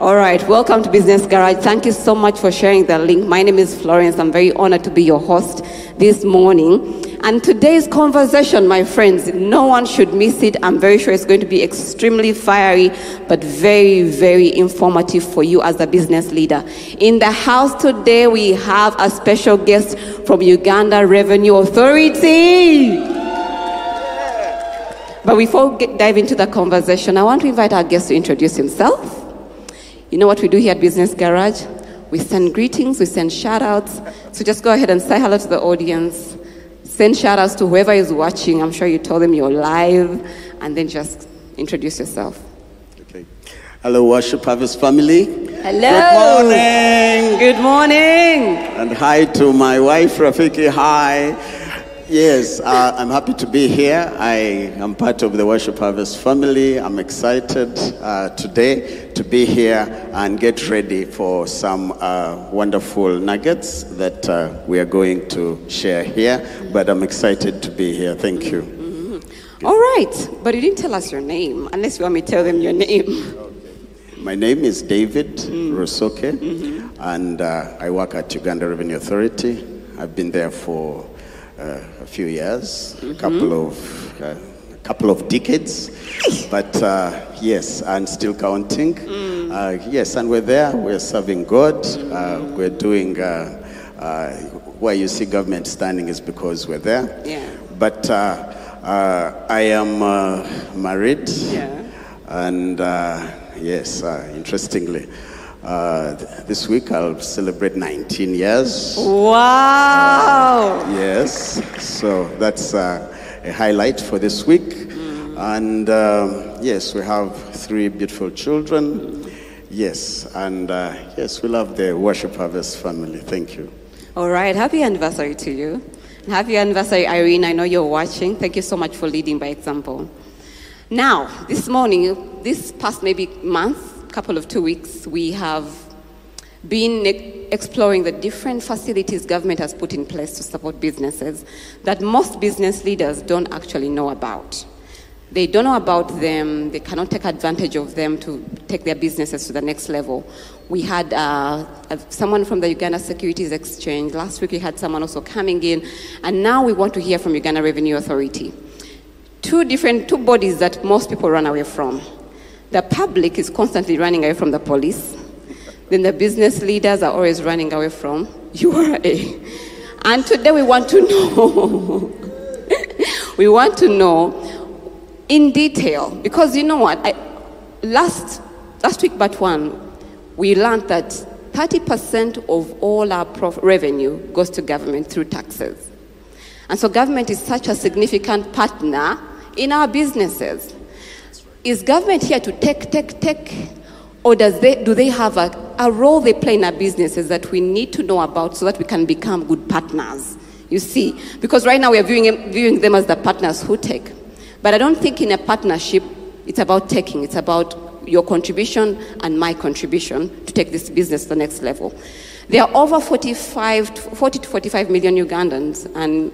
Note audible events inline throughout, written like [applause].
All right, welcome to Business Garage. Thank you so much for sharing the link. My name is Florence. I'm very honored to be your host this morning. And today's conversation, my friends, no one should miss it. I'm very sure it's going to be extremely fiery, but very, very informative for you as a business leader. In the house today, we have a special guest from Uganda Revenue Authority. But before we dive into the conversation, I want to invite our guest to introduce himself. You know what we do here at Business Garage? We send greetings, we send shout outs. So just go ahead and say hello to the audience. Send shout outs to whoever is watching. I'm sure you told them you're live. And then just introduce yourself. Okay. Hello, Worship Harvest family. Hello. Good morning. Good morning. And hi to my wife, Rafiki. Hi. Yes, uh, I'm happy to be here. I am part of the Worship Harvest family. I'm excited uh, today to be here and get ready for some uh, wonderful nuggets that uh, we are going to share here. But I'm excited to be here. Thank you. All right. But you didn't tell us your name, unless you want me to tell them your name. My name is David Rusoke, and uh, I work at Uganda Revenue Authority. I've been there for a few years, a couple of uh, a couple of decades, but uh, yes, and still counting. Uh, yes, and we're there. We're serving God. Uh, we're doing. Uh, uh, where you see government standing is because we're there. Yeah. But uh, uh, I am uh, married. Yeah. And uh, yes, uh, interestingly, uh, th- this week I'll celebrate 19 years. Wow. Yes, so that's uh, a highlight for this week. And um, yes, we have three beautiful children. Yes, and uh, yes, we love the Worship Harvest family. Thank you. All right, happy anniversary to you. And happy anniversary, Irene. I know you're watching. Thank you so much for leading by example. Now, this morning, this past maybe month, couple of two weeks, we have been exploring the different facilities government has put in place to support businesses that most business leaders don't actually know about. They don't know about them, they cannot take advantage of them to take their businesses to the next level. We had uh, someone from the Uganda Securities Exchange. Last week we had someone also coming in. And now we want to hear from Uganda Revenue Authority. Two different, two bodies that most people run away from. The public is constantly running away from the police. Then the business leaders are always running away from URA. And today we want to know, [laughs] we want to know in detail because you know what I, last last week but one we learned that 30% of all our prof- revenue goes to government through taxes and so government is such a significant partner in our businesses is government here to take take take or does they, do they have a, a role they play in our businesses that we need to know about so that we can become good partners you see because right now we are viewing, viewing them as the partners who take but I don't think in a partnership it's about taking, it's about your contribution and my contribution to take this business to the next level. There are over 45, to- 40 to 45 million Ugandans, and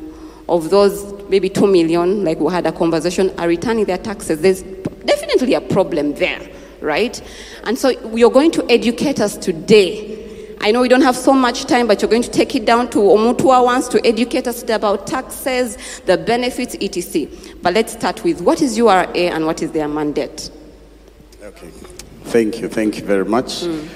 of those, maybe 2 million, like we had a conversation, are returning their taxes. There's definitely a problem there, right? And so you're going to educate us today I know we don't have so much time, but you're going to take it down to Omutua wants to educate us about taxes, the benefits, etc. But let's start with what is URA and what is their mandate? Okay. Thank you. Thank you very much. Mm.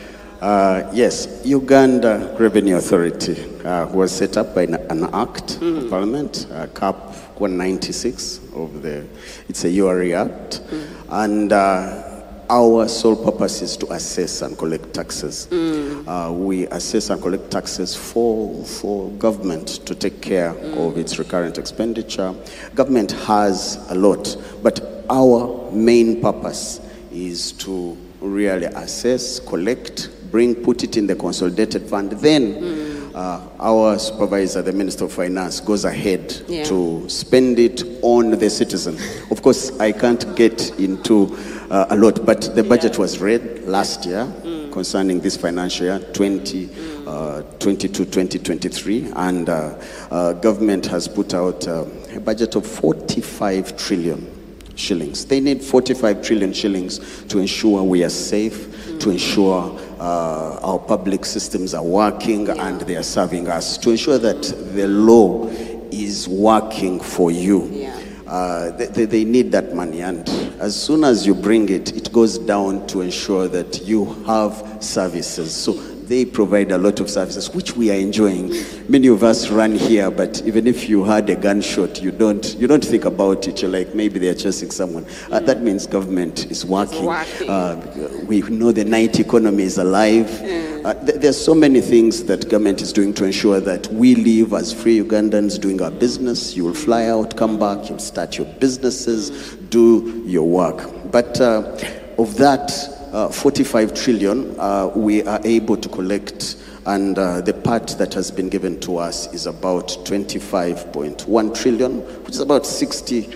Uh, yes, Uganda Revenue Authority uh, was set up by an, an act of Parliament, uh, CAP 196 of the, it's a URA Act, and uh, our sole purpose is to assess and collect taxes. Uh, we assess and collect taxes for, for government to take care of its recurrent expenditure. Government has a lot, but our main purpose is to really assess, collect, bring, put it in the consolidated fund. Then uh, our supervisor, the Minister of Finance, goes ahead Yeah. to spend it on the citizen. Of course, I can't get into uh, a lot, but the budget was read last year concerning this financial year, 20, uh, 22, 2023, and uh, uh, government has put out um, a budget of 45 trillion shillings. They need 45 trillion shillings to ensure we are safe, to ensure uh, our public systems are working and they are serving us, to ensure that the law is working for you. Yeah. Uh, they, they, they need that money, and as soon as you bring it, it goes down to ensure that you have services. So they provide a lot of services, which we are enjoying. Many of us run here, but even if you had a gunshot, you don't you don't think about it. You're like maybe they are chasing someone. Uh, that means government is working. working. Uh, we know the night economy is alive. Uh, th- there's so many things that government is doing to ensure that we live as free Ugandans doing our business. You will fly out, come back, you'll start your businesses, do your work. But uh, of that uh, 45 trillion, uh, we are able to collect, and uh, the part that has been given to us is about 25.1 trillion, which is about 63%,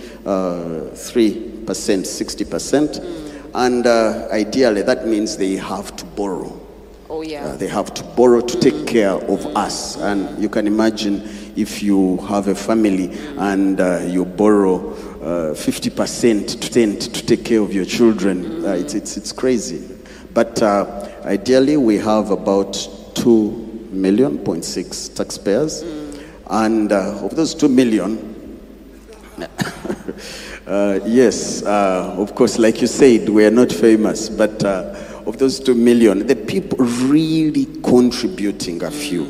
60%. And uh, ideally, that means they have to borrow. Oh, yeah. Uh, they have to borrow to take care of us. And you can imagine if you have a family and uh, you borrow uh, 50% to, tend to take care of your children, uh, it's, it's, it's crazy. But uh, ideally, we have about 2 million, 0.6 taxpayers. And uh, of those 2 million, [laughs] uh, yes, uh, of course, like you said, we are not famous, but uh, of those two million, the people really contributing a few.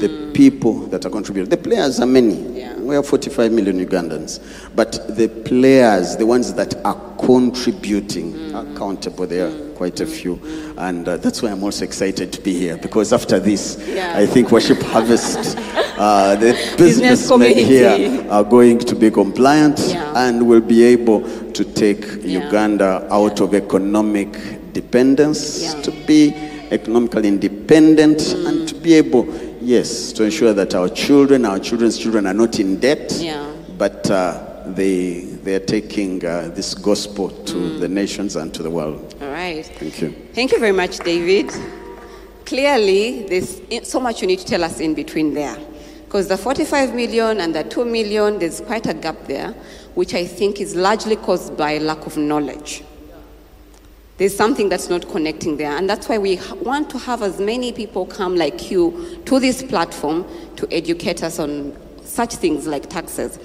The people that are contributing. The players are many. Yeah. We have 45 million Ugandans. But the players, the ones that are contributing, are countable. There are quite a few. And uh, that's why I'm also excited to be here because after this, Yeah. I think Worship [laughs] Harvest, uh, the Business businessmen here are going to be compliant Yeah. and will be able to take Yeah. Uganda out of economic dependence to be economically independent and to be able, yes, to ensure that our children, our children's children are not in debt, Yeah. but uh, they, they are taking uh, this gospel to the nations and to the world. All right. Thank you. Thank you very much, David. Clearly, there's so much you need to tell us in between there. Because the 45 million and the 2 million, there's quite a gap there, which I think is largely caused by lack of knowledge. There's something that's not connecting there. And that's why we want to have as many people come like you to this platform to educate us on such things like taxes.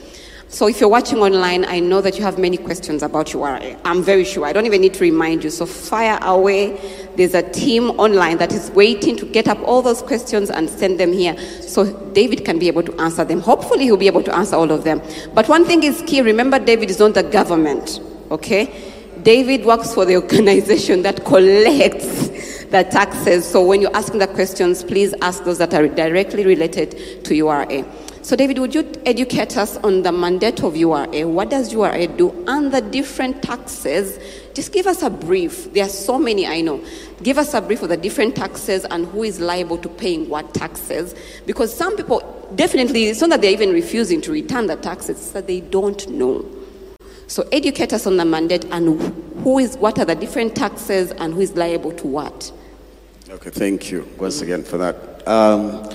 So if you're watching online, I know that you have many questions about URA. I'm very sure. I don't even need to remind you. So fire away. There's a team online that is waiting to get up all those questions and send them here. So David can be able to answer them. Hopefully he'll be able to answer all of them. But one thing is key. Remember, David is not the government. Okay? David works for the organization that collects the taxes. So when you're asking the questions, please ask those that are directly related to URA. So, David, would you educate us on the mandate of URA? What does URA do and the different taxes? Just give us a brief. There are so many, I know. Give us a brief of the different taxes and who is liable to paying what taxes. Because some people definitely, it's not that they're even refusing to return the taxes, it's that they don't know. So educate us on the mandate and who is, what are the different taxes and who is liable to what. Okay, thank you once again for that. Um,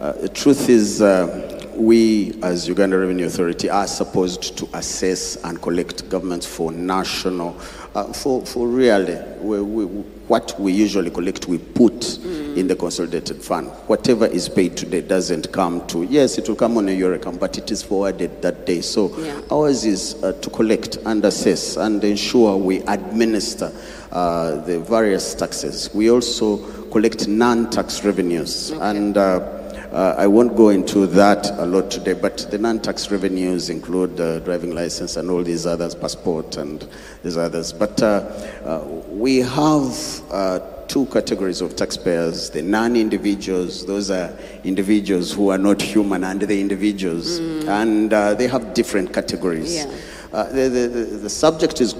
uh, the truth is, uh, we as Uganda Revenue Authority are supposed to assess and collect governments for national, uh, for, for really, we, we, what we usually collect, we put in the consolidated fund. Whatever is paid today doesn't come to, yes, it will come on a your account, but it is forwarded that day. So Yeah. ours is uh, to collect and assess and ensure we administer uh, the various taxes. We also collect non-tax revenues, and uh, uh, I won't go into that a lot today. But the non-tax revenues include uh, driving license and all these others, passport and these others. But uh, uh, we have. Uh, Two categories of taxpayers the non individuals, those are individuals who are not human, and the individuals. And uh, they have different categories. Yeah. Uh, the, the, the, the subject is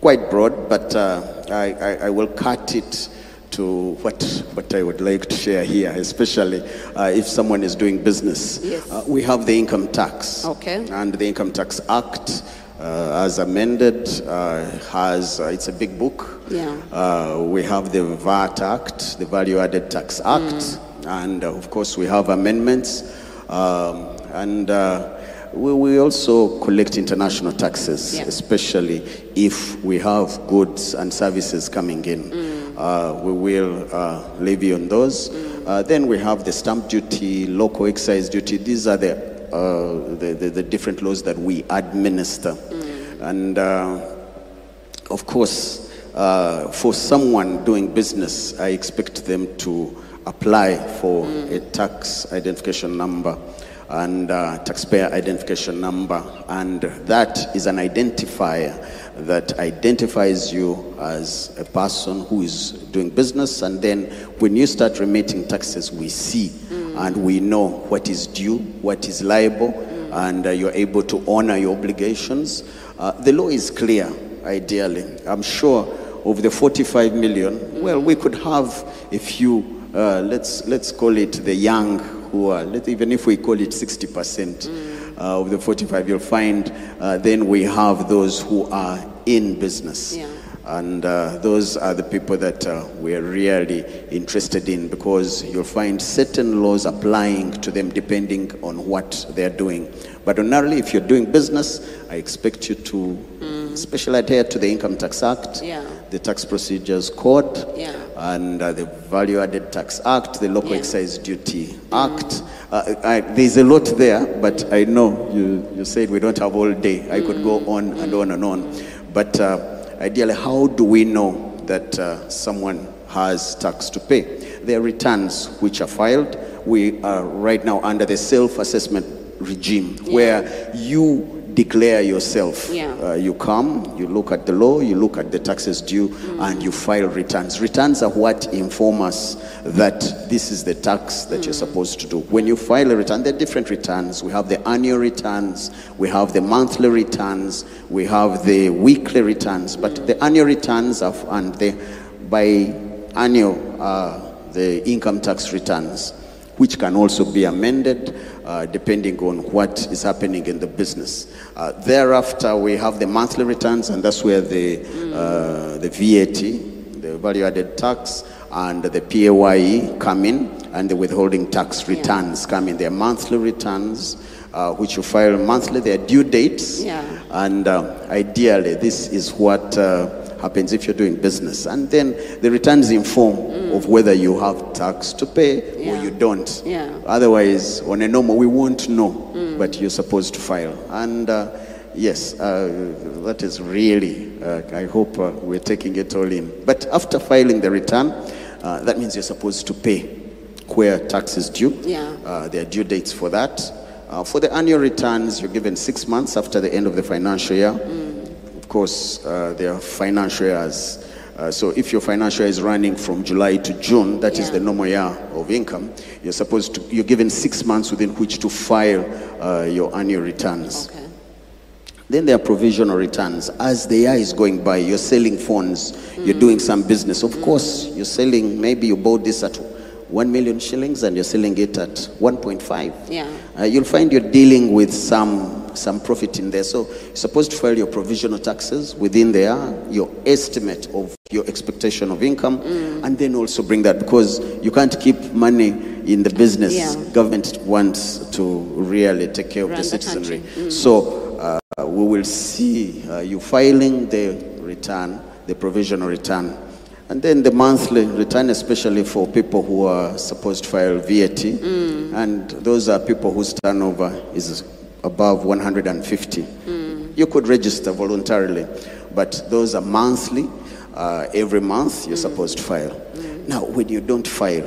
quite broad, but uh, I, I, I will cut it to what, what I would like to share here, especially uh, if someone is doing business. Yes. Uh, we have the income tax. Okay. And the Income Tax Act, uh, as amended, uh, has, uh, it's a big book. Yeah. Uh, we have the VAT Act, the Value Added Tax Act, Mm. and of course we have amendments. Um, and uh, we, we also collect international taxes, Yeah. especially if we have goods and services coming in. Mm. Uh, we will uh, levy on those. Uh, then we have the stamp duty, local excise duty. These are the, uh, the, the, the different laws that we administer. And uh, of course, uh, for someone doing business, I expect them to apply for a tax identification number and uh, taxpayer identification number, and that is an identifier that identifies you as a person who is doing business. And then when you start remitting taxes, we see and we know what is due, what is liable, and uh, you're able to honor your obligations. Uh, the law is clear, ideally. I'm sure of the 45 million, well, we could have a few, uh, let's, let's call it the young who are, let, even if we call it 60% uh, of the 45, you'll find uh, then we have those who are in business. Yeah. And uh, those are the people that uh, we're really interested in because you'll find certain laws applying to them depending on what they're doing. But ordinarily, if you're doing business, I expect you to especially adhere to the Income Tax Act, Yeah. The Tax Procedures Code, Yeah. and uh, the Value Added Tax Act, the Local Yeah. Excise Duty Act. Uh, I, there's a lot there, but I know you, you said we don't have all day. I could go on and on and on. But uh, ideally, how do we know that uh, someone has tax to pay? There are returns which are filed. We are right now under the self assessment regime where you declare yourself. Yeah. Uh, you come, you look at the law, you look at the taxes due, and you file returns. Returns are what inform us that this is the tax that you're supposed to do. When you file a return, there are different returns. We have the annual returns, we have the monthly returns, we have the weekly returns. But the annual returns are, and the biannual, uh, the income tax returns which can also be amended uh, depending on what is happening in the business. Uh, thereafter, we have the monthly returns, and that's where the, uh, the VAT, the value added tax, and the PAYE come in, and the withholding tax returns come in. They're monthly returns. Uh, which you file monthly, their due dates, Yeah. and um, ideally, this is what uh, happens if you're doing business. And then the returns inform of whether you have tax to pay or you don't. Yeah. Otherwise, on a normal, we won't know, but you're supposed to file. And uh, yes, uh, that is really, uh, I hope uh, we're taking it all in. But after filing the return, uh, that means you're supposed to pay where tax is due. Yeah. Uh, there are due dates for that. Uh, for the annual returns, you're given six months after the end of the financial year. Of course, uh, there are financial years. Uh, so if your financial year is running from July to June, that is Yeah. the normal year of income, you're supposed to, you're given six months within which to file uh, your annual returns. Okay. Then there are provisional returns. As the year is going by, you're selling phones, you're doing some business. Of course, you're selling, maybe you bought this at 1 million shillings and you're selling it at 1.5. Yeah. Uh, you'll find you're dealing with some, some profit in there. So you're supposed to file your provisional taxes within there, your estimate of your expectation of income, and then also bring that because you can't keep money in the business. Yeah. Government wants to really take care of Run the the citizenry. country. So uh, we will see uh, you filing the return, the provisional return, and then the monthly return, especially for people who are supposed to file VAT, and those are people whose turnover is above 150. You could register voluntarily, but those are monthly. Uh, every month you're supposed to file. Now, when you don't file,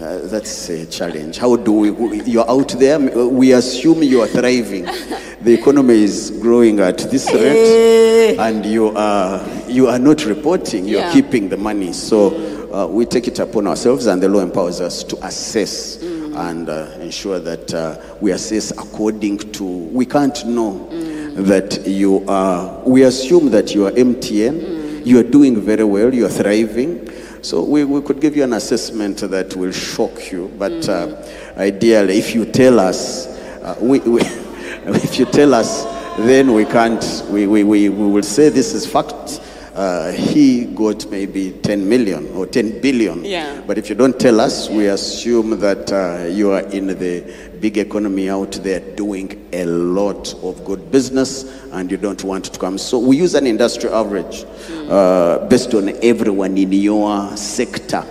uh, that's a challenge. How do we? You're out there. We assume you are thriving. [laughs] The economy is growing at this rate, and you are you are not reporting. You are Yeah. keeping the money. So uh, we take it upon ourselves, and the law empowers us to assess and uh, ensure that uh, we assess according to. We can't know that you are. We assume that you are MTN. You are doing very well, you are thriving. So we, we could give you an assessment that will shock you, but uh, ideally, if you tell us, uh, we, we, [laughs] if you tell us, then we can't, we, we, we, we will say this is fact. Uh, he got maybe 10 million or 10 billion. Yeah. But if you don't tell us, we assume that uh, you are in the big economy out there doing a lot of good business and you don't want to come. So we use an industry average uh, based on everyone in your sector,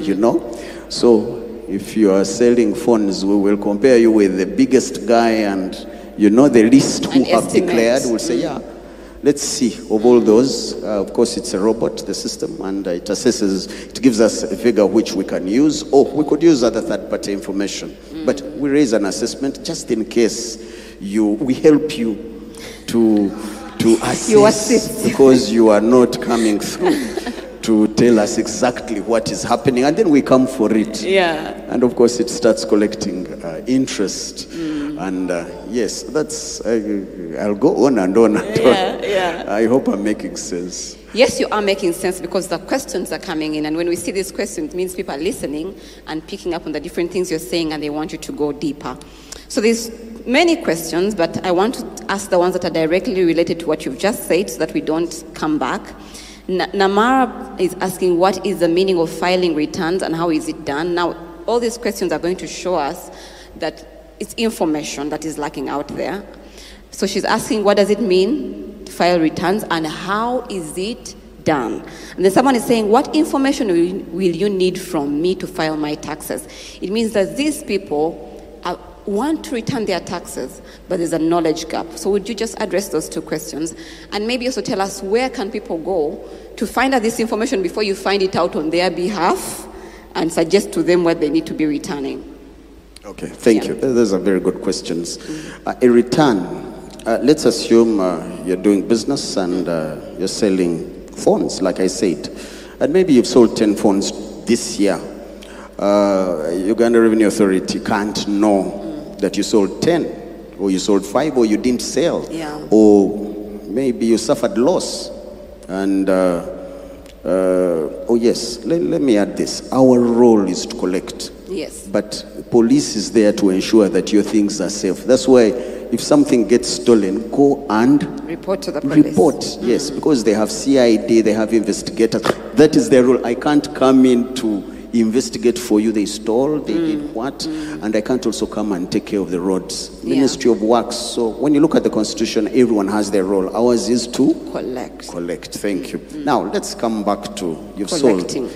you know. So if you are selling phones, we will compare you with the biggest guy and you know the least who And have estimate. declared. We'll say, yeah. Let's see of all those. Uh, of course, it's a robot, the system, and uh, it assesses, it gives us a figure which we can use, or we could use other third party information. But we raise an assessment just in case you, we help you to, to [laughs] assess You assist. because you are not coming through to tell us exactly what is happening, and then we come for it. Yeah. And of course, it starts collecting uh, interest. And uh, yes, that's, uh, I'll go on and on and on. Yeah, yeah. I hope I'm making sense. Yes, you are making sense because the questions are coming in, and when we see these questions, it means people are listening and picking up on the different things you're saying, and they want you to go deeper. So there's many questions, but I want to ask the ones that are directly related to what you've just said, so that we don't come back. Na- Namara is asking, what is the meaning of filing returns and how is it done? Now, all these questions are going to show us that it's information that is lacking out there. So she's asking, what does it mean to file returns and how is it done? And then someone is saying, what information will, you need from me to file my taxes? It means that these people are, want to return their taxes, but there's a knowledge gap. So would you just address those two questions? And maybe also tell us where can people go to find out this information before you find it out on their behalf and suggest to them what they need to be returning? Okay, thank Yeah. you. Those are very good questions. Uh, a return, uh, let's assume uh, you're doing business and uh, you're selling phones, like I said, and maybe you've sold 10 phones this year. Uh, Uganda Revenue Authority can't know that you sold 10, or you sold 5, or you didn't sell, Yeah. or maybe you suffered loss. And uh, uh, oh, yes, let, let me add this. Our role is to collect. Yes. But police is there to ensure that your things are safe. That's why if something gets stolen, go and Report to the police. report. Yes, because they have CID, they have investigators. That is their role. I can't come in to investigate for you. They stole, they Mm. did what, and I can't also come and take care of the roads. Yeah. Ministry of Works. So when you look at the constitution, everyone has their role. Ours is to Collect. collect. Thank you. Now let's come back to you've Collecting. sold.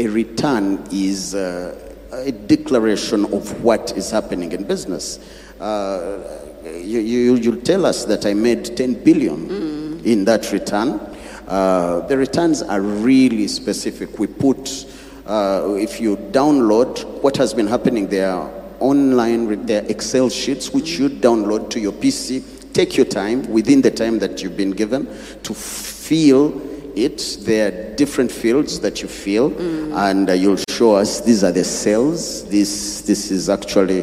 A return is uh, a declaration of what is happening in business. Uh, you, you, you'll tell us that I made 10 billion in that return. Uh, the returns are really specific. We put, uh, if you download what has been happening there online with their Excel sheets, which you download to your PC, take your time within the time that you've been given to fill it. There are different fields that you fill, and uh, you'll show us these are the sales. This this is actually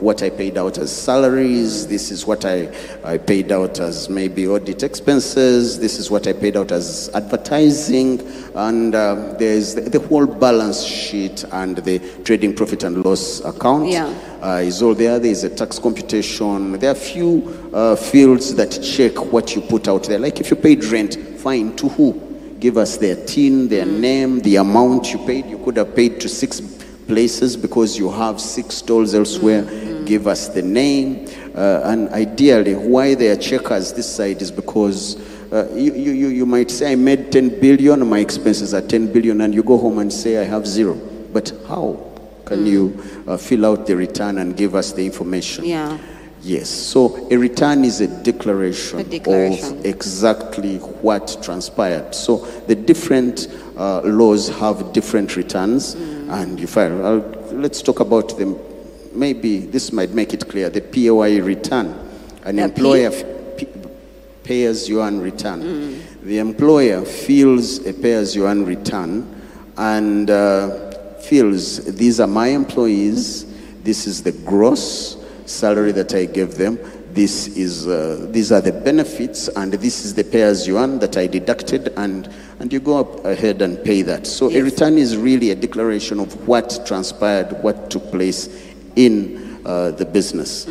what I paid out as salaries. This is what I, I paid out as maybe audit expenses. This is what I paid out as advertising. And uh, there's the, the whole balance sheet and the trading profit and loss account Yeah. uh, is all there. There is a tax computation. There are few uh, fields that check what you put out there. Like if you paid rent, fine, to who? Give us their TIN, their name, the amount you paid. You could have paid to six places because you have six stalls elsewhere. Give us the name. Uh, and ideally, why they are checkers this side is because uh, you, you, you might say, I made 10 billion, my expenses are 10 billion, and you go home and say, I have zero. But how can you uh, fill out the return and give us the information? Yeah. Yes. So a return is a declaration, A declaration. of exactly what transpired. So the different uh, laws have different returns, and you file. I'll, let's talk about them. Maybe this might make it clear. The PAYE return, an The employer p- pay as you earn return. The employer feels a pay as you earn return and uh, feels these are my employees, this is the gross salary that I gave them, this is, uh, these are the benefits, and this is the pay as you earn that I deducted, and, and you go up ahead and pay that. So a return is really a declaration of what transpired, what took place in uh, the business.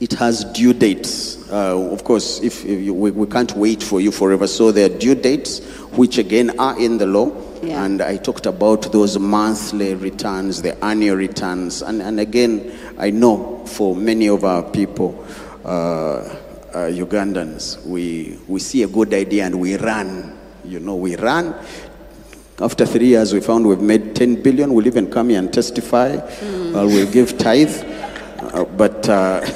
It has due dates. Uh, of course, if, if you, we, we can't wait for you forever, so there are due dates, which again are in the law. Yeah. And I talked about those monthly returns, the annual returns, and, and again, I know for many of our people, uh, uh, Ugandans, we, we see a good idea and we run. You know, we run. After three years, we found we've made 10 billion. We'll even come here and testify. Uh, we'll give tithe. Uh, but uh,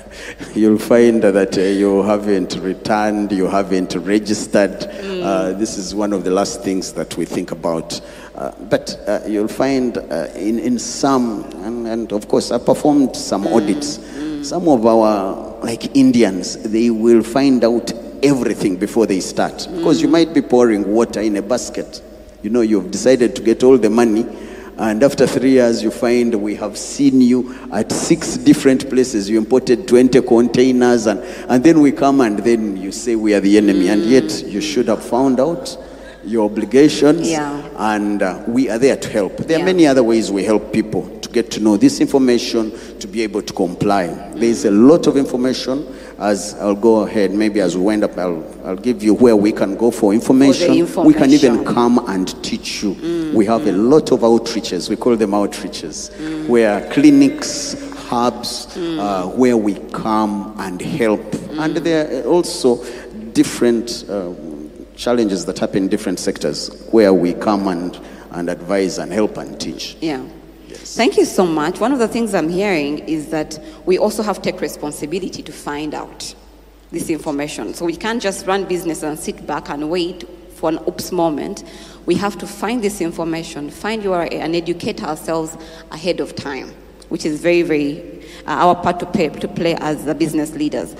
[laughs] you'll find that uh, you haven't returned, you haven't registered. Uh, this is one of the last things that we think about. Uh, but uh, you'll find uh, in, in some, and, and of course, I performed some audits. Some of our, like Indians, they will find out everything before they start. Because you might be pouring water in a basket. You know, you've decided to get all the money, and after three years, you find we have seen you at six different places. You imported 20 containers, and, and then we come and then you say we are the enemy. And yet, you should have found out your obligations, Yeah. and uh, we are there to help. There are many other ways we help people to get to know this information, to be able to comply. There is a lot of information. As I'll go ahead, maybe as we wind up, I'll, I'll give you where we can go for information. We can even come and teach you. We have a lot of outreaches. We call them outreaches, where clinics, hubs, uh, where we come and help. And there are also different uh, challenges that happen in different sectors, where we come and, and advise and help and teach. Yeah. Yes. Thank you so much. One of the things I'm hearing is that we also have to take responsibility to find out this information. So we can't just run business and sit back and wait for an oops moment. We have to find this information, find URA, and educate ourselves ahead of time, which is very, very uh, our part to play, to play as the business leaders.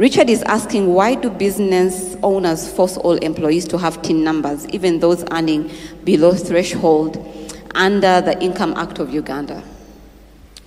Richard is asking why do business owners force all employees to have TIN numbers, even those earning below threshold under the Income Act of Uganda?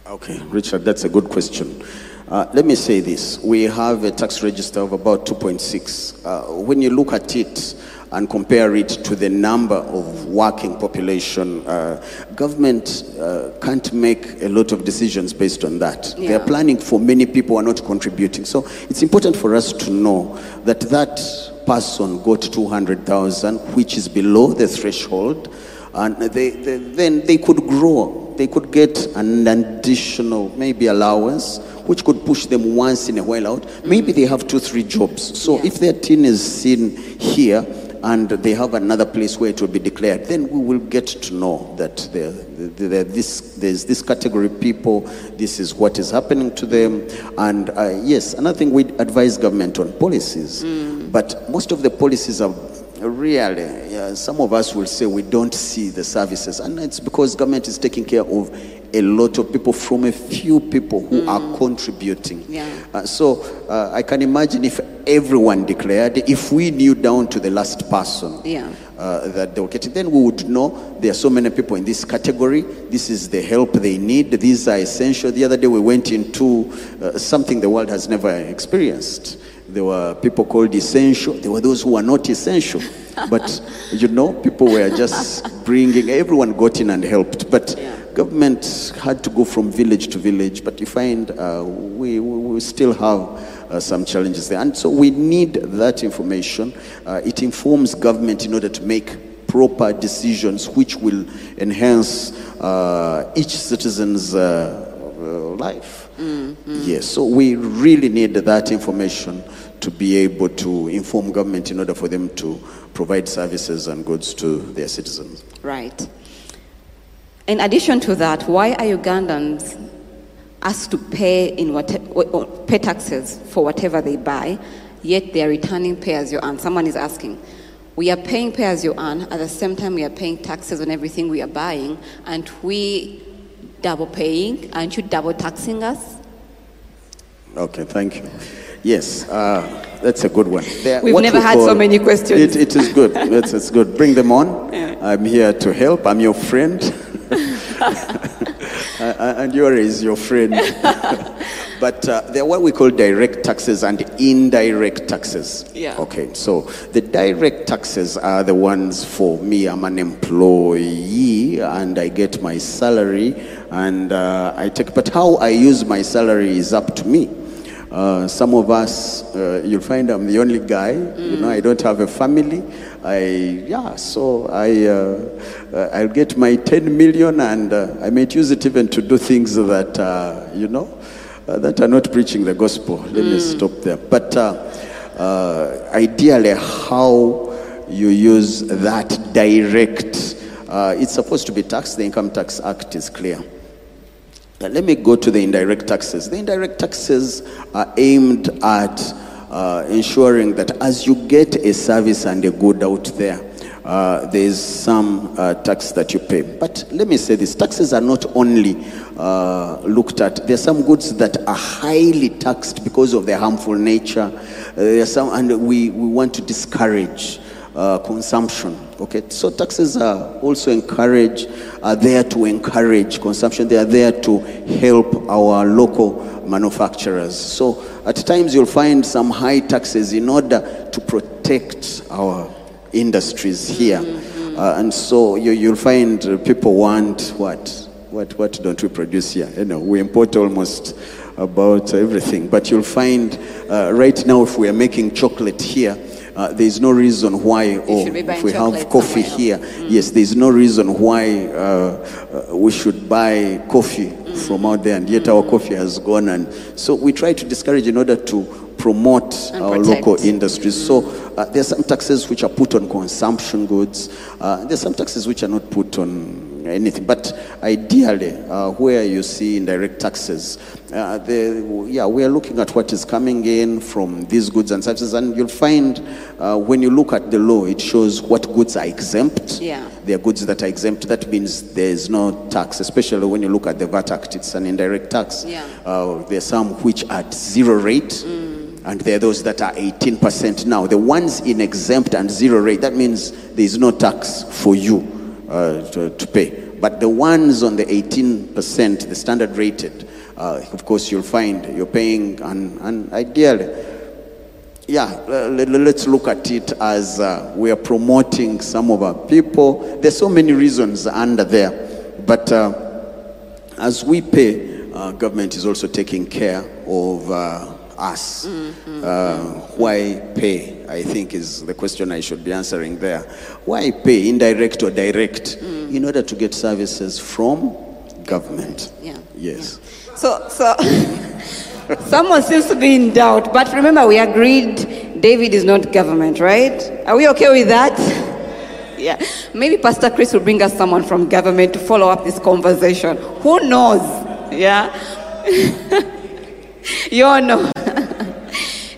Okay, Richard, that's a good question. Uh, let me say this. We have a tax register of about 2.6. Uh, when you look at it and compare it to the number of working population, uh, government uh, can't make a lot of decisions based on that. They're planning for many people who are not contributing. So it's important for us to know that that person got 200,000, which is below the threshold, and they, they, then they could grow. They could get an additional, maybe allowance, which could push them once in a while out. Maybe they have two, three jobs. So Yeah. if their TIN is seen here and they have another place where it will be declared, then we will get to know that there, this, there's this category of people, this is what is happening to them. And uh, yes, another thing we advise government on policies, but most of the policies are really, yeah, some of us will say we don't see the services, and it's because government is taking care of a lot of people from a few people who are contributing. Yeah. Uh, so uh, I can imagine if everyone declared, if we knew down to the last person Yeah. uh, that they were getting, then we would know there are so many people in this category. This is the help they need. These are essential. The other day we went into uh, something the world has never experienced. There were people called essential. There were those who were not essential. [laughs] But you know, people were just bringing. Everyone got in and helped. But Yeah. Government had to go from village to village. But you find uh, we, we still have uh, some challenges there. And so we need that information. Uh, it informs government in order to make proper decisions which will enhance uh, each citizen's uh, life. Yes, so we really need that information to be able to inform government in order for them to provide services and goods to their citizens. Right. In addition to that, why are Ugandans asked to pay in what, pay taxes for whatever they buy, yet they are returning pay as you earn? Someone is asking. We are paying pay as you earn. At the same time, we are paying taxes on everything we are buying, and we double paying. Aren't you double taxing us? Okay, thank you. Yes, uh, that's a good one. There- We've never we had so many questions. It, it is good. [laughs] It's, it's good. Bring them on. I'm here to help. I'm your friend. [laughs] [laughs] Uh, and yours is your friend. But uh, there are what we call direct taxes and indirect taxes. Yeah. Okay, so the direct taxes are the ones for me. I'm an employee and I get my salary and uh, I take, but how I use my salary is up to me. Uh, some of us, uh, you'll find I'm the only guy. You know, I don't have a family. I yeah, so I uh, uh, I'll get my 10 million and uh, I might use it even to do things that uh, you know uh, that are not preaching the gospel. Let me stop there. But uh, uh, ideally, how you use that direct, uh, it's supposed to be taxed. The Income Tax Act is clear. Now, let me go to the indirect taxes. The indirect taxes are aimed at uh, ensuring that as you get a service and a good out there, uh, there's some uh, tax that you pay. But let me say this taxes are not only uh, looked at, there are some goods that are highly taxed because of their harmful nature. Uh, there are some, and we, we want to discourage uh, consumption. Okay, so taxes are also encourage, are there to encourage consumption. They are there to help our local manufacturers. So at times you'll find some high taxes in order to protect our industries here. Uh, and so you, you'll find people want what? What, what don't we produce here? You know, we import almost about everything. But you'll find uh, right now, if we are making chocolate here, uh, there's no reason why, or should be buying if we have coffee here, yes, there's no reason why uh, uh, we should buy coffee from out there, and yet our coffee has gone. And so we try to discourage in order to promote And our protect. local industries. So uh, there are some taxes which are put on consumption goods. Uh, there are some taxes which are not put on anything. But ideally, uh, where you see indirect taxes, uh, the, yeah, we are looking at what is coming in from these goods and services, and you'll find uh, when you look at the law, it shows what goods are exempt. Yeah. There are goods that are exempt. That means there is no tax, especially when you look at the VAT Act. It's an indirect tax. Yeah. Uh, there are some which are at zero rate, and there are those that are 18%. Now, the ones in exempt and zero rate, that means there is no tax for you uh, to, to pay. But the ones on the 18%, the standard rated, uh, of course, you'll find you're paying, an, and ideally, yeah, le- le- let's look at it as uh, we are promoting some of our people. There's so many reasons under there, but uh, as we pay, uh, government is also taking care of us. Uh, why pay? I think is the question I should be answering there. Why pay, indirect or direct, in order to get services from government? Yeah. Yes. So, so [laughs] someone seems to be in doubt. But remember, we agreed David is not government, right? Are we okay with that? [laughs] Yeah. Maybe Pastor Chris will bring us someone from government to follow up this conversation. Who knows? Yeah. [laughs] you all know.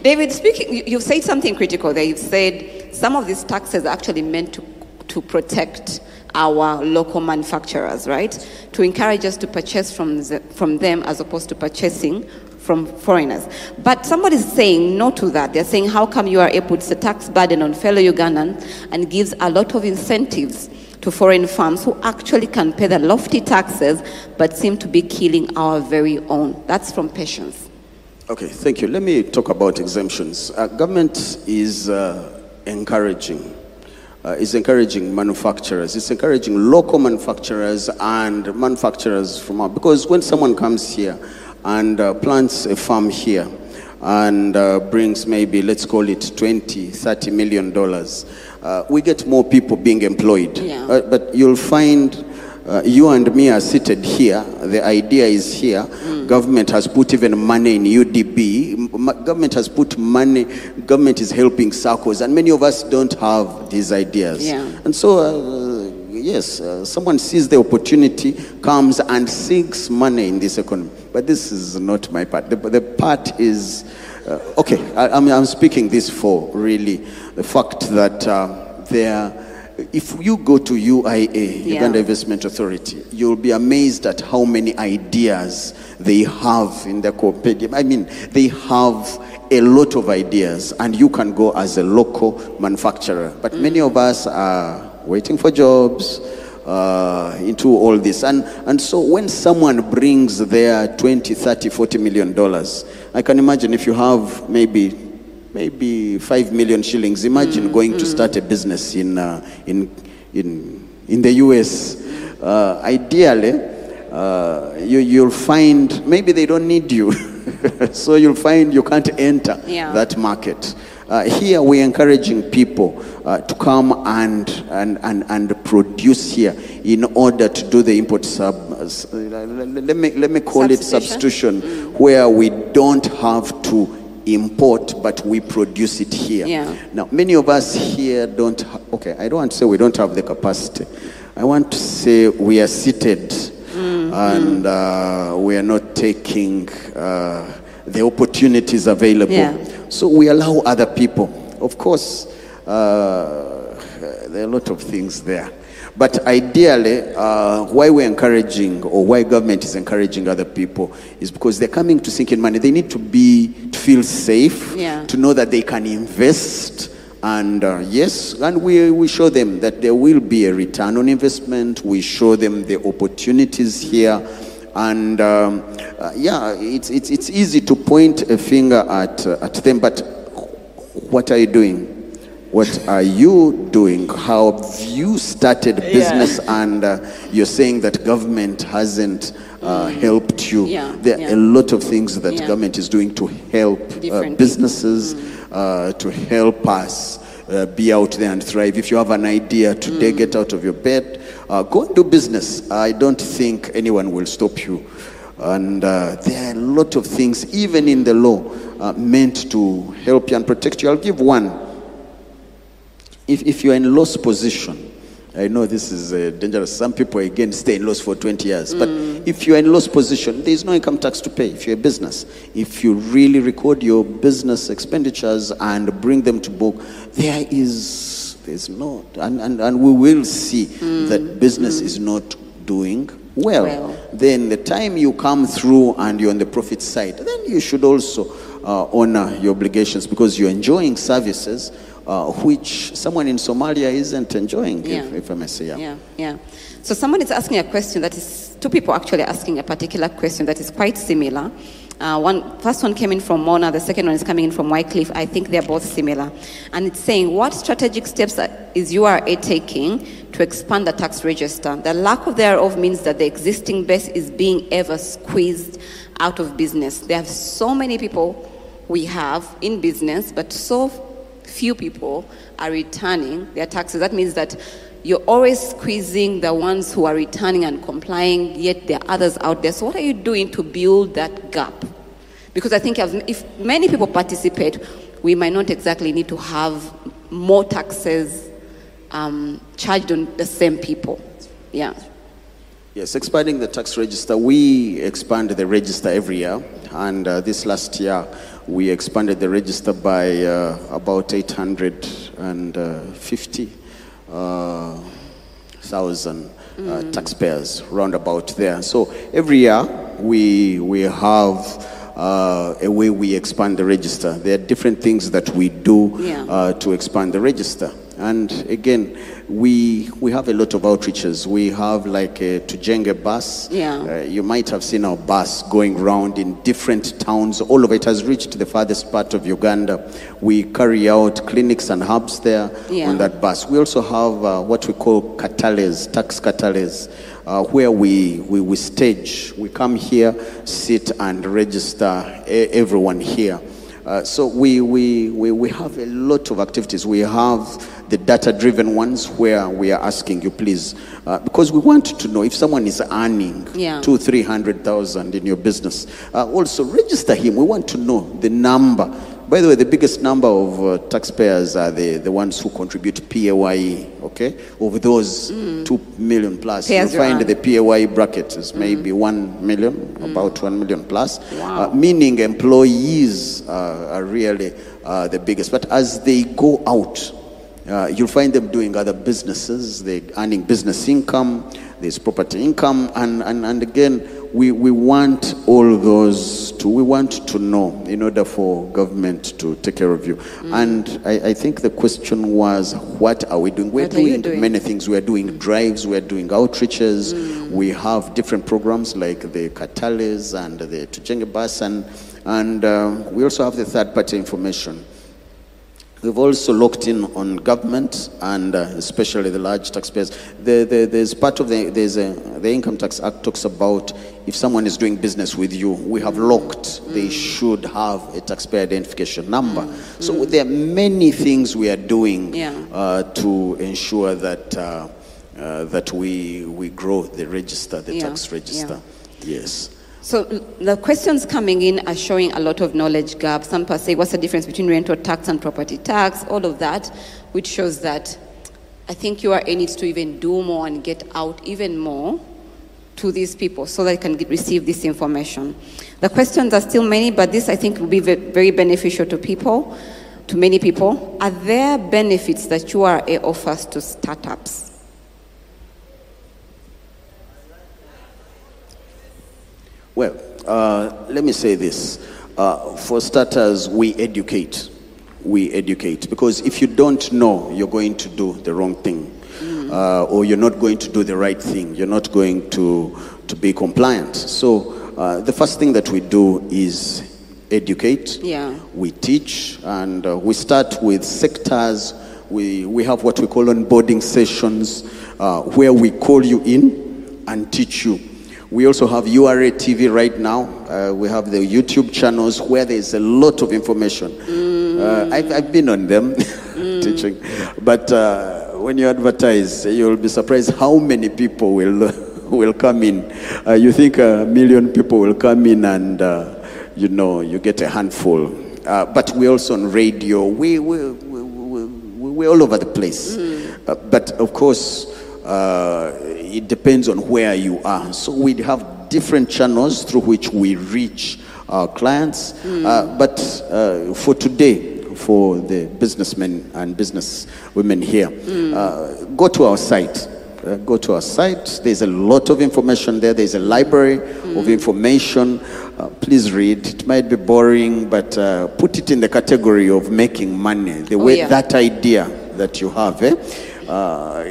David, speaking, you- you've said something critical there. You've said some of these taxes are actually meant to, to protect our local manufacturers, right? To encourage us to purchase from, the, from them as opposed to purchasing from foreigners. But somebody's saying no to that. They're saying, how come you are able, puts a tax burden on fellow Ugandans and gives a lot of incentives to foreign firms who actually can pay the lofty taxes but seem to be killing our very own. That's from Patience. Okay, thank you. Let me talk about exemptions. Uh, government is uh, encouraging, uh, is encouraging manufacturers. It's encouraging local manufacturers and manufacturers from out. Because when someone comes here and uh, plants a farm here and uh, brings maybe, let's call it 20, 30 million dollars, uh, we get more people being employed. Yeah. But you'll find uh, you and me are seated here. The idea is here. Government has put even money in UDB. M- government has put money. Government is helping circles, and many of us don't have these ideas. Yeah. And so, uh, yes, uh, someone sees the opportunity, comes and seeks money in this economy. But this is not my part. The, the part is. Uh, okay, I, I'm, I'm speaking this for really the fact that uh, there, if you go to UIA, Yeah. Uganda Investment Authority, you'll be amazed at how many ideas they have in the compendium. I mean, they have a lot of ideas, and you can go as a local manufacturer. But many of us are waiting for jobs. uh, into all this. And, and so when someone brings their 20, 30, 40 million dollars, I can imagine if you have maybe maybe 5 million shillings, imagine going to start a business in, uh, in, in, in the US. Uh, ideally, uh, you, you'll find maybe they don't need you. [laughs] so you'll find you can't enter Yeah. that market. Uh, here we're encouraging people uh, to come and, and, and, and produce here in order to do the import sub. s- Let me, let me call it Substitution? substitution, where we don't have to import, but we produce it here. Yeah. Now, many of us here don't, ha- okay, I don't want to say we don't have the capacity. I want to say we are seated and uh, we are not taking uh, the opportunities available. Yeah. So we allow other people. Of course, uh, there are a lot of things there. But ideally, uh, why we're encouraging or why government is encouraging other people is because they're coming to sink in money. They need to be, to feel safe, Yeah. to know that they can invest. And uh, yes, and we, we show them that there will be a return on investment. We show them the opportunities here. And um, uh, yeah, it's, it's, it's easy to point a finger at, uh, at them, but what are you doing? What are you doing? How have you started business and uh, you're saying that government hasn't uh, helped you? Yeah, There are yeah. a lot of things that Yeah. government is doing to help uh, businesses, uh, to help us uh, be out there and thrive. If you have an idea today, Mm. get out of your bed, uh, go and do business. I don't think anyone will stop you. And uh, there are a lot of things, even in the law, uh, meant to help you and protect you. I'll give one. If, if you're in loss position, I know this is uh, dangerous. Some people, again, stay in loss for 20 years. But if you're in loss position, there's no income tax to pay if you're a business. If you really record your business expenditures and bring them to book, there is, there's no, and, and, and we will see that business is not doing well. Well. Then the time you come through and you're on the profit side, then you should also uh, honor your obligations because you're enjoying services uh, which someone in Somalia isn't enjoying, if, Yeah. if I may say. Yeah. Yeah, yeah. So someone is asking a question that is, two people actually asking a particular question that is quite similar. Uh, one, first one came in from Mona, the second one is coming in from Wycliffe. I think they're both similar. And it's saying, what strategic steps is URA taking to expand the tax register? The lack of thereof means that the existing base is being ever squeezed out of business. There are so many people we have in business, but so few people are returning their taxes. That means that you're always squeezing the ones who are returning and complying, yet there are others out there. So, what are you doing to build that gap? Because I think if many people participate, we might not exactly need to have more taxes um, charged on the same people. Yeah. Yes, expanding the tax register. We expand the register every year, and uh, this last year we expanded the register by uh, about 850 uh, thousand uh, taxpayers, round about there. So every year we we have. Uh, a way we expand the register. There are different things that we do Yeah. uh, to expand the register. And again, we we have a lot of outreaches. We have like a Tujenge bus. Yeah. Uh, you might have seen our bus going around in different towns. All of it has reached the farthest part of Uganda. We carry out clinics and hubs there Yeah. on that bus. We also have uh, what we call catales, tax catales. Uh, where we, we, we stage, we come here, sit and register e- everyone here. Uh, so we, we, we, we have a lot of activities. We have the data-driven ones where we are asking you, please, uh, because we want to know if someone is earning Yeah. two, three hundred thousand in your business. Uh, also, register him. We want to know the number. By the way, the biggest number of uh, taxpayers are the, the ones who contribute PAYE, okay? Of those two million plus, Pay you find the PAYE bracket is maybe one million, about one million plus, Wow. uh, meaning employees uh, are really uh, the biggest. But as they go out, Uh, you'll find them doing other businesses, they're earning business income, there's property income, and, and, and again, we, we want all those to, we want to know in order for government to take care of you. Mm. And I, I think the question was, what are we doing? We're What are you doing, doing? many things. We're doing drives, we're doing outreaches, Mm. we have different programs like the Catales and the Tujenge bus, and, and uh, we also have the third party information. We've also looked in on government and uh, especially the large taxpayers. The, the, there's part of the, there's a, the Income Tax Act talks about if someone is doing business with you, we have locked, they should have a taxpayer identification number. So there are many things we are doing Yeah. uh, to ensure that, uh, uh, that we, we grow the register, the Yeah, tax register. Yes. So the questions coming in are showing a lot of knowledge gap. Some people say, what's the difference between rental tax and property tax? All of that, which shows that I think URA needs to even do more and get out even more to these people so they can get, receive this information. The questions are still many, but this I think will be very beneficial to people, to many people. Are there benefits that URA offers to startups? Well, uh, let me say this. Uh, for starters, we educate. We educate. Because if you don't know, you're going to do the wrong thing. Uh, or you're not going to do the right thing. You're not going to, to be compliant. So, uh, the first thing that we do is educate. Yeah. We teach, and uh, we start with sectors. We, we have what we call onboarding sessions uh, where we call you in and teach you. We also have URA TV right now. Uh, we have the YouTube channels where there's a lot of information. Uh, I've, I've been on them [laughs] teaching. But uh, when you advertise, you'll be surprised how many people will, [laughs] will come in. Uh, you think a million people will come in and, uh, you know, you get a handful. Uh, but we're also on radio. We, we, we, we, we, we're all over the place. Uh, but of course, uh, it depends on where you are. So we have different channels through which we reach our clients. Uh, but uh, for today, for the businessmen and business women here, uh, go to our site. Uh, go to our site. There's a lot of information there. There's a library of information. Uh, please read. It might be boring, but uh, put it in the category of making money. The way yeah. that idea that you have, eh? Uh,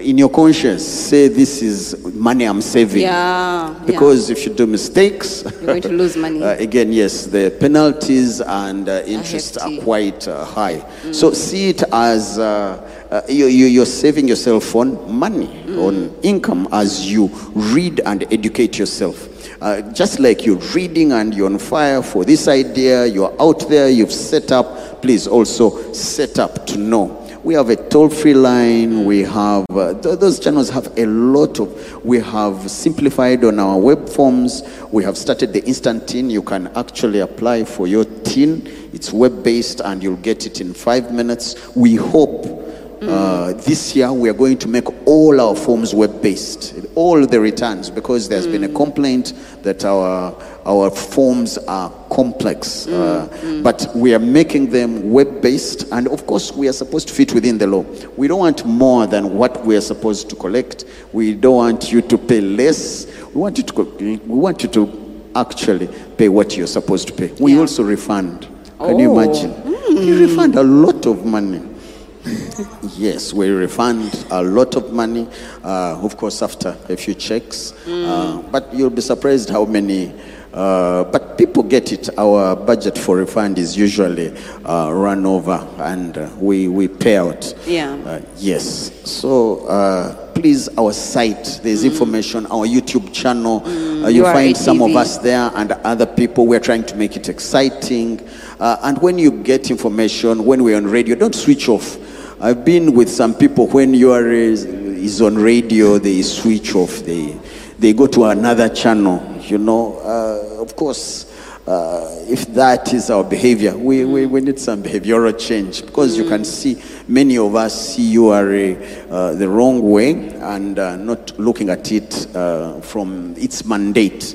in your conscience, say this is money I'm saving. Yeah, yeah. Because if you do mistakes, [laughs] You're going to lose money. [laughs] uh, again, yes, the penalties and uh, interest are quite uh, high. So see it as uh, uh, you, you, you're saving yourself on money, on income as you read and educate yourself. Uh, just like you're reading and you're on fire for this idea, you're out there, you've set up, please also set up to know. We have a toll free line. We have, uh, th- those channels have a lot of, we have simplified on our web forms. We have started the instant TIN. You can actually apply for your TIN. It's web based and you'll get it in five minutes. We hope uh, this year we are going to make all our forms web based, all the returns, because there's been a complaint that our, our forms are complex. Uh, but we are making them web based, and of course, we are supposed to fit within the law. We don't want more than what we are supposed to collect. We don't want you to pay less. We want you to, we want you to actually pay what you're supposed to pay. We Yeah. also refund. Can you Oh. imagine? You refund a lot of money. Yes, we refund a lot of money, uh, of course, after a few checks. Uh, but you'll be surprised how many. Uh, but people get it. Our budget for refund is usually uh, run over and uh, we, we pay out. Yeah. Uh, yes. So uh, please, our site, there's information, our YouTube channel. Uh, you find some of us there and other people. We're trying to make it exciting. Uh, and when you get information, when we're on radio, don't switch off. I've been with some people when URA is, on radio, they switch off. They they go to another channel. You know, uh, of course. Uh, if that is our behavior, we, we, we need some behavioral change because you can see many of us see URA uh, the wrong way and uh, not looking at it uh, from its mandate.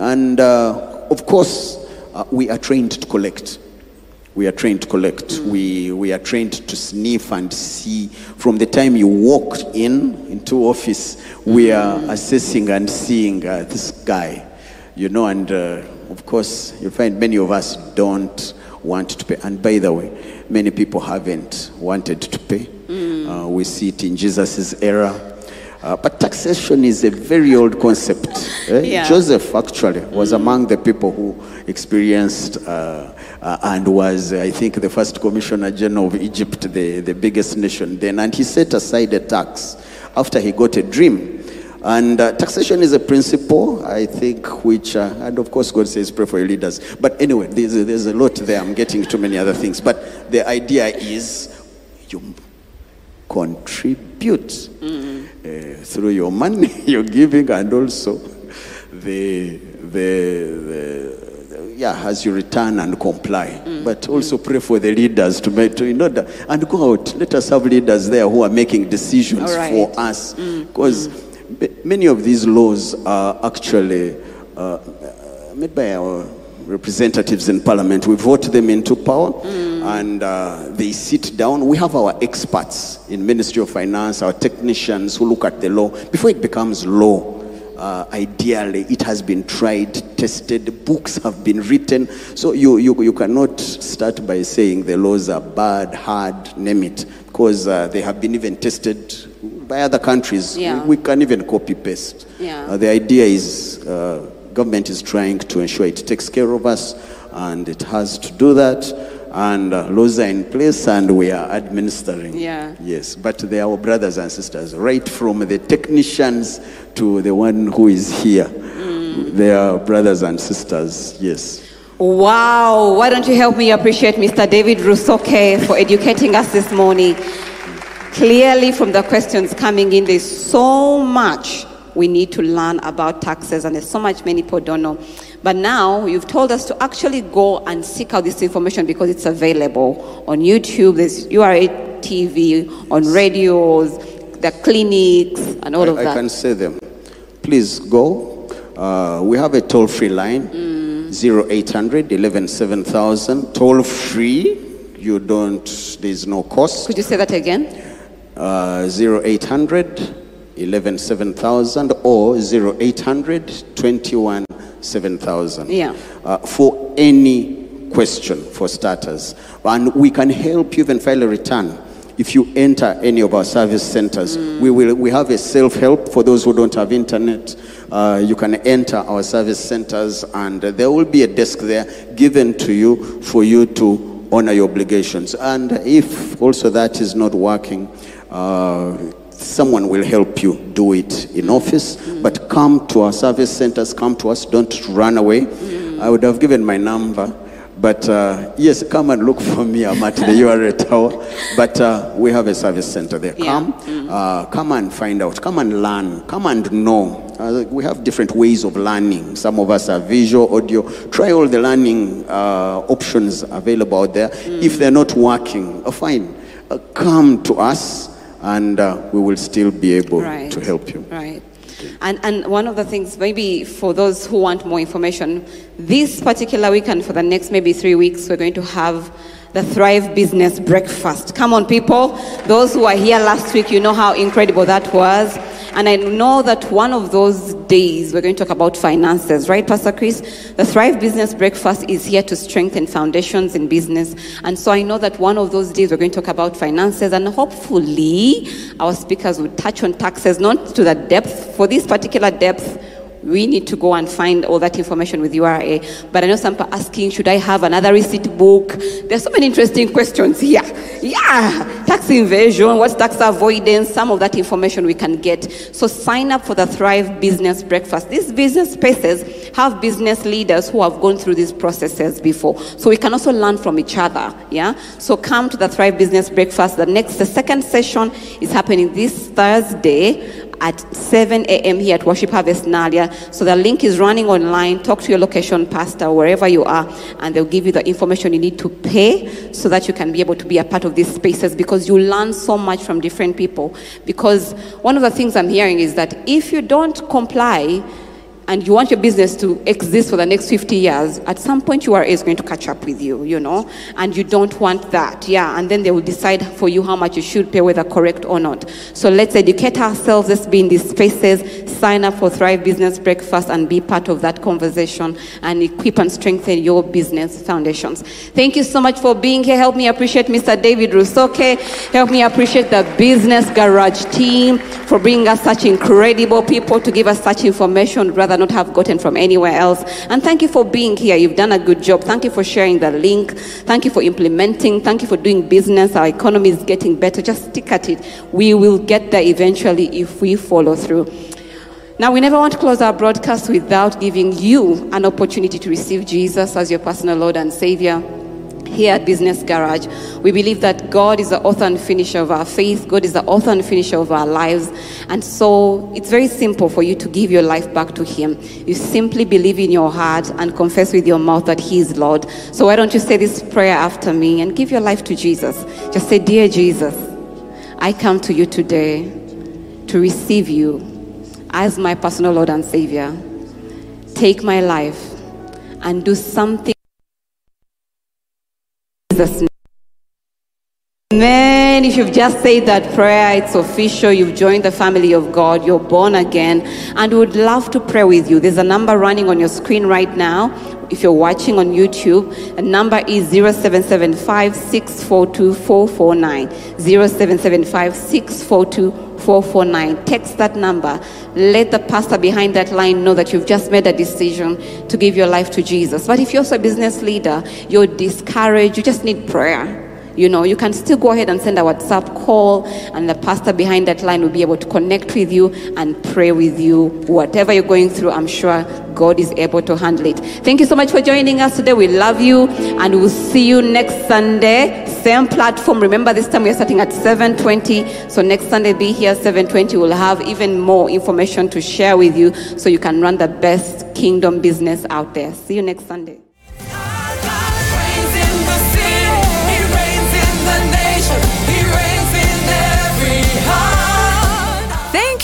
And uh, of course, uh, we are trained to collect. We are trained to collect. We, we are trained to sniff and see. From the time you walk in into office, we are assessing and seeing uh, this guy, you know, and uh, of course, you find many of us don't want to pay. And by the way, many people haven't wanted to pay. Uh, we see it in Jesus' era. Uh, but taxation is a very old concept. eh? Yeah. Joseph actually was among the people who experienced uh, uh, and was, I think, the first commissioner general of Egypt, the, the biggest nation then. And he set aside a tax after he got a dream. And uh, taxation is a principle, I think, which, uh, and of course, God says, pray for your leaders. But anyway, there's there's a lot there. I'm getting too many other things. But the idea is you contribute uh, through your money, [laughs] your giving, and also the, the, the, yeah, as you return and comply. But also pray for the leaders to make, to, you know, that, and go out. Let us have leaders there who are making decisions right. for us. Because many of these laws are actually uh, uh, made by our representatives in parliament. We vote them into power and uh, they sit down. We have our experts in Ministry of Finance, our technicians who look at the law. Before it becomes law, uh, ideally it has been tried, tested, books have been written. So you, you, you cannot start by saying the laws are bad, hard, name it, because uh, they have been even tested by other countries. Yeah. We, we can even copy paste. Yeah. Uh, the idea is uh, government is trying to ensure it takes care of us, and it has to do that. And uh, laws are in place, and we are administering. Yeah. Yes, but they are our brothers and sisters, right from the technicians to the one who is here. Mm. They are brothers and sisters. Yes. Wow, why don't you help me appreciate Mr. David Rusoke for educating us this morning? Clearly, from the questions coming in, there's so much we need to learn about taxes, and there's so much many people don't know. But now you've told us to actually go and seek out this information because it's available on YouTube, there's URA TV, on radios, the clinics, and all I, of that. I can say them. Please go. Uh, we have a toll free line Mm. 0800 11 7000. Toll free. You don't, there's no cost. Could you say that again? Uh, 0800 11 7000 or 0800 21 7000. Yeah. Uh, for any question for starters. And we can help you even file a return. If you enter any of our service centers, we, will, we have a self help for those who don't have internet. Uh, you can enter our service centers, and there will be a desk there given to you for you to honor your obligations. And if also that is not working, uh, someone will help you do it in office. But come to our service centers, come to us, don't run away. I would have given my number. But uh, yes, come and look for me. I'm at the URA Tower. But uh, we have a service center there. Yeah. Come, uh, come and find out. Come and learn. Come and know. Uh, we have different ways of learning. Some of us are visual, audio. Try all the learning uh, options available out there. If they're not working, uh, fine. Uh, come to us, and uh, we will still be able Right. to help you. Right. And, and one of the things, maybe for those who want more information, this particular weekend for the next maybe three weeks, we're going to have the Thrive Business Breakfast. Come on, people. Those who were here last week, you know how incredible that was. And I know that one of those days we're going to talk about finances, right, Pastor Chris? The Thrive Business Breakfast is here to strengthen foundations in business. And so I know that one of those days we're going to talk about finances, and hopefully our speakers will touch on taxes, not to the depth. For this particular depth, we need to go and find all that information with URA. But I know some people are asking, should I have another receipt book? There's so many interesting questions here. Yeah, tax evasion, what's tax avoidance? Some of that information we can get. So sign up for the Thrive Business Breakfast. These business spaces have business leaders who have gone through these processes before. So we can also learn from each other. Yeah. So come to the Thrive Business Breakfast. The next, the second session is happening this Thursday at 7 a.m. here at Worship Harvest Naalya. So the link is running online. Talk to your location pastor wherever you are, and they'll give you the information you need to pay so that you can be able to be a part of these spaces because you learn so much from different people. Because one of the things I'm hearing is that if you don't comply, and you want your business to exist for the next 50 years, at some point URA is going to catch up with you, you know, and you don't want that, yeah, and then they will decide for you how much you should pay, whether correct or not. So let's educate ourselves, let's be in these spaces, sign up for Thrive Business Breakfast and be part of that conversation and equip and strengthen your business foundations. Thank you so much for being here. Help me appreciate Mr. David Rusoke. Help me appreciate the Business Garage team for bringing us such incredible people to give us such information rather not have gotten from anywhere else. And thank you for being here. You've done a good job. Thank you for sharing the link. Thank you for implementing. Thank you for doing business. Our economy is getting better. Just stick at it. We will get there eventually if we follow through. Now, we never want to close our broadcast without giving you an opportunity to receive Jesus as your personal Lord and Savior here at Business Garage. We believe that God is the author and finisher of our faith, God is the author and finisher of our lives. And so it's very simple for you to give your life back to Him. You simply believe in your heart and confess with your mouth that He is Lord. So why don't you say this prayer after me and give your life to Jesus? Just say, Dear Jesus, I come to you today to receive you as my personal Lord and Savior. Take my life and do something. Jesus' name. Amen. If you've just said that prayer, it's official. You've joined the family of God. You're born again. And we would love to pray with you. There's a number running on your screen right now. If you're watching on YouTube, the number is 0775 642 449. 0775 642 449. Text that number. Let the pastor behind that line know that you've just made a decision to give your life to Jesus. But if you're also a business leader, you're discouraged, you just need prayer. You know, you can still go ahead and send a WhatsApp call, and the pastor behind that line will be able to connect with you and pray with you. Whatever you're going through, I'm sure God is able to handle it. Thank you so much for joining us today. We love you, and we'll see you next Sunday. Same platform. Remember, this time we're starting at 7:20. So next Sunday, be here 7:20. We'll have even more information to share with you, so you can run the best kingdom business out there. See you next Sunday.